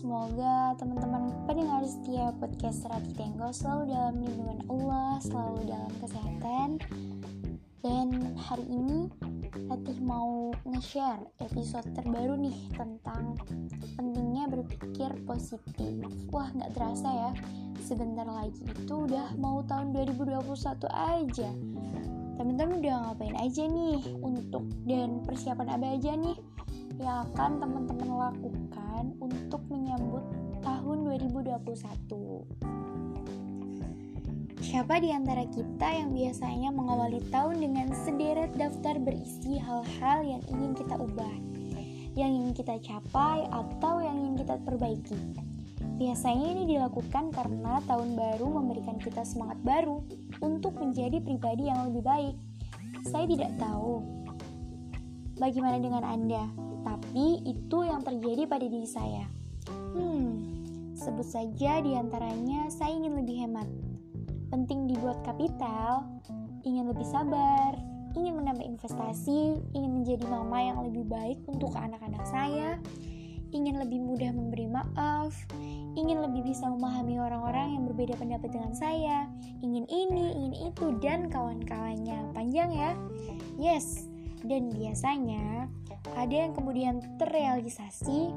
Semoga teman-teman pendengar setia podcast Rati Tenggo selalu dalam lindungan Allah, selalu dalam kesehatan. Dan hari ini Ratih mau nge-share episode terbaru nih tentang pentingnya berpikir positif. Wah, nggak terasa ya, sebentar lagi itu udah mau tahun 2021 aja. Teman-teman udah ngapain aja nih untuk dan persiapan apa aja nih yang akan teman-teman lakukan untuk menyambut tahun 2021. Siapa di antara kita yang biasanya mengawali tahun dengan sederet daftar berisi hal-hal yang ingin kita ubah, yang ingin kita capai, atau yang ingin kita perbaiki? Biasanya ini dilakukan karena tahun baru memberikan kita semangat baru untuk menjadi pribadi yang lebih baik. Saya tidak tahu bagaimana dengan Anda tapi itu yang terjadi pada diri saya. Hmm, sebut saja di antaranya saya ingin lebih hemat. Penting dibuat kapital, ingin lebih sabar, ingin menambah investasi, ingin menjadi mama yang lebih baik untuk anak-anak saya, ingin lebih mudah memberi maaf, ingin lebih bisa memahami orang-orang yang berbeda pendapat dengan saya, ingin ini, ingin itu, dan kawan-kawannya. Panjang ya? Yes, dan biasanya ada yang kemudian terrealisasi,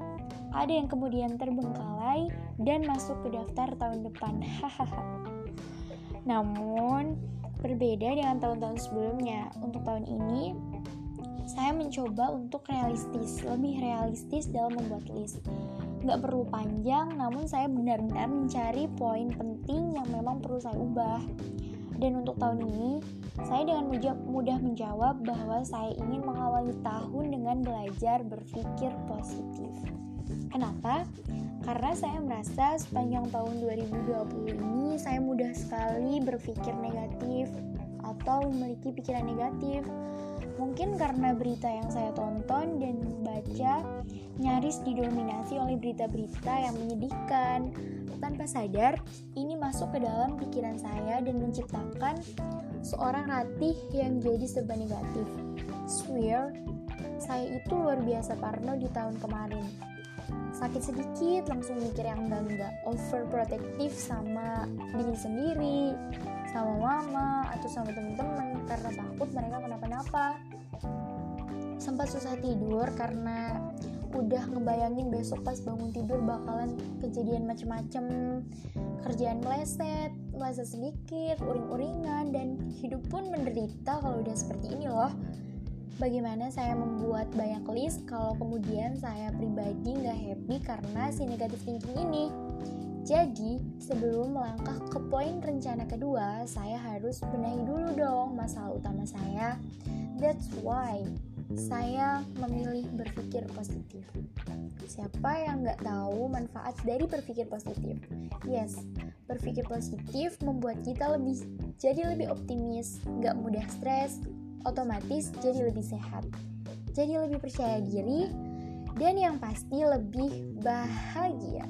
ada yang kemudian terbengkalai dan masuk ke daftar tahun depan. Namun, berbeda dengan tahun-tahun sebelumnya. Untuk tahun ini, saya mencoba untuk realistis, lebih realistis dalam membuat list. Nggak perlu panjang, namun saya benar-benar mencari poin penting yang memang perlu saya ubah. Dan untuk tahun ini, saya dengan mudah menjawab bahwa saya ingin mengawali tahun dengan belajar berpikir positif. Kenapa? Karena saya merasa sepanjang tahun 2020 ini saya mudah sekali berpikir negatif atau memiliki pikiran negatif. Mungkin karena berita yang saya tonton dan baca nyaris didominasi oleh berita-berita yang menyedihkan, tanpa sadar, ini masuk ke dalam pikiran saya dan menciptakan seorang ratih yang jadi serba negatif. Swear, saya itu luar biasa parno di tahun kemarin. Sakit sedikit langsung mikir yang enggak-enggak, overprotective sama diri sendiri, sama mama, atau sama temen-temen karena takut mereka kenapa-napa. Sempat susah tidur karena udah ngebayangin besok pas bangun tidur bakalan kejadian macem-macem. Kerjaan meleset meleset sedikit uring-uringan dan hidup pun menderita kalau udah seperti ini loh. Bagaimana saya membuat banyak list kalau kemudian saya pribadi nggak happy karena si negatif thinking ini? Jadi, sebelum melangkah ke poin rencana kedua, saya harus benahi dulu dong masalah utama saya. That's why saya memilih berpikir positif. Siapa yang nggak tahu manfaat dari berpikir positif? Yes, berpikir positif membuat kita lebih jadi lebih optimis, nggak mudah stres, otomatis jadi lebih sehat, jadi lebih percaya diri, dan yang pasti lebih bahagia.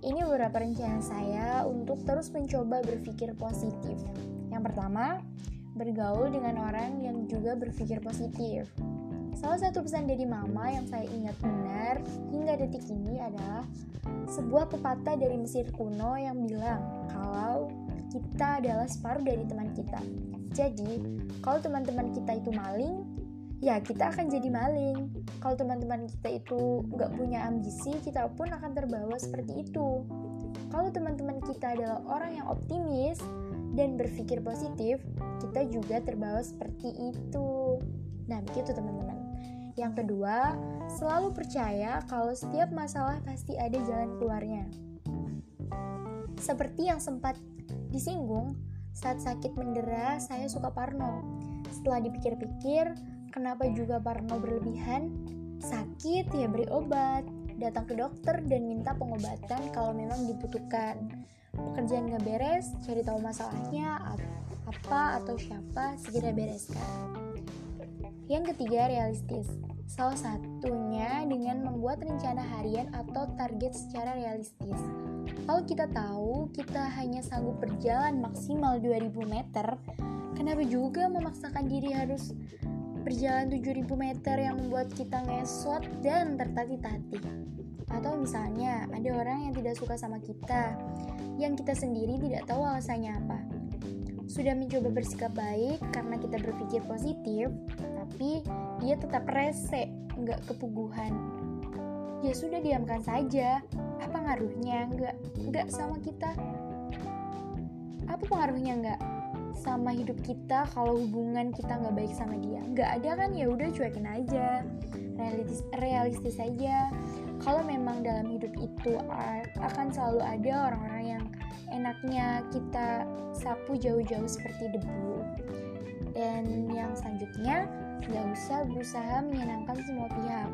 Ini beberapa rencana saya untuk terus mencoba berpikir positif. Yang pertama, bergaul dengan orang yang juga berpikir positif. Salah satu pesan dari mama yang saya ingat benar hingga detik ini adalah sebuah pepatah dari Mesir kuno yang bilang kalau kita adalah separuh dari teman kita. Jadi, kalau teman-teman kita itu maling, ya kita akan jadi maling. Kalau teman-teman kita itu nggak punya ambisi, kita pun akan terbawa seperti itu. Kalau teman-teman kita adalah orang yang optimis dan berpikir positif, kita juga terbawa seperti itu. Nah, begitu teman-teman. Yang kedua, selalu percaya kalau setiap masalah pasti ada jalan keluarnya. Seperti yang sempat disinggung, saat sakit mendera, saya suka parno. Setelah dipikir-pikir, Kenapa juga Parno berlebihan? Sakit ya beri obat, datang ke dokter dan minta pengobatan kalau memang dibutuhkan. Pekerjaan nggak beres, cari tahu masalahnya apa atau siapa segera bereskan. Yang ketiga realistis. Salah satunya dengan membuat rencana harian atau target secara realistis. Kalau kita tahu kita hanya sanggup berjalan maksimal 2000 meter, kenapa juga memaksakan diri harus berjalan 7000 meter yang membuat kita ngesot dan tertatih-tatih. Atau misalnya ada orang yang tidak suka sama kita, yang kita sendiri tidak tahu alasannya apa. Sudah mencoba bersikap baik karena kita berpikir positif, tapi dia tetap rese, nggak kepuguhan. Ya sudah diamkan saja. Apa ngaruhnya? Nggak, nggak sama kita. Apa pengaruhnya nggak? sama hidup kita kalau hubungan kita nggak baik sama dia nggak ada kan ya udah cuekin aja realistis realistis aja kalau memang dalam hidup itu akan selalu ada orang-orang yang enaknya kita sapu jauh-jauh seperti debu dan yang selanjutnya nggak usah berusaha menyenangkan semua pihak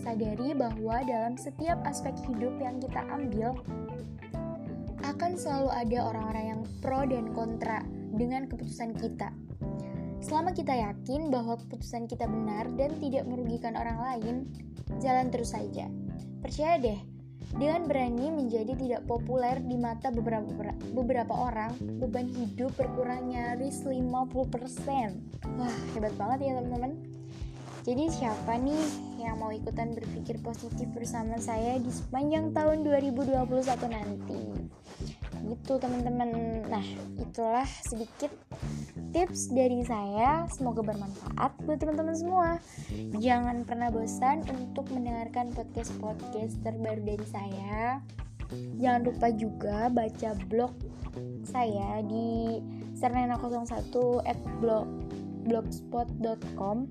sadari bahwa dalam setiap aspek hidup yang kita ambil akan selalu ada orang-orang yang pro dan kontra dengan keputusan kita. Selama kita yakin bahwa keputusan kita benar dan tidak merugikan orang lain, jalan terus saja. Percaya deh, dengan berani menjadi tidak populer di mata beberapa beberapa orang, beban hidup berkurang nyaris 50%. Wah, hebat banget ya teman-teman. Jadi siapa nih yang mau ikutan berpikir positif bersama saya di sepanjang tahun 2021 nanti? gitu teman-teman nah itulah sedikit tips dari saya semoga bermanfaat buat teman-teman semua. Jangan pernah bosan untuk mendengarkan podcast-podcast terbaru dari saya. Jangan lupa juga baca blog saya di sernena01 at blog blogspot.com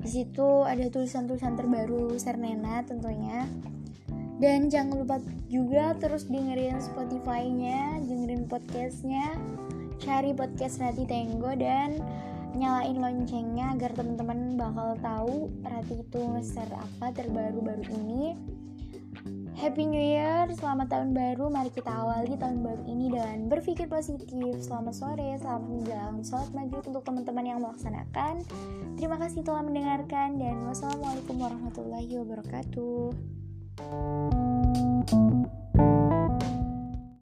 di situ ada tulisan-tulisan terbaru Sernena tentunya. Dan jangan lupa juga terus dengerin Spotify-nya, dengerin podcast-nya, cari podcast Rati Tenggo dan nyalain loncengnya agar teman-teman bakal tahu Rati itu nge-share apa terbaru baru ini. Happy New Year, selamat tahun baru. Mari kita awali tahun baru ini dengan berpikir positif. Selamat sore, selamat menjelang sholat maghrib untuk teman-teman yang melaksanakan. Terima kasih telah mendengarkan dan wassalamualaikum warahmatullahi wabarakatuh.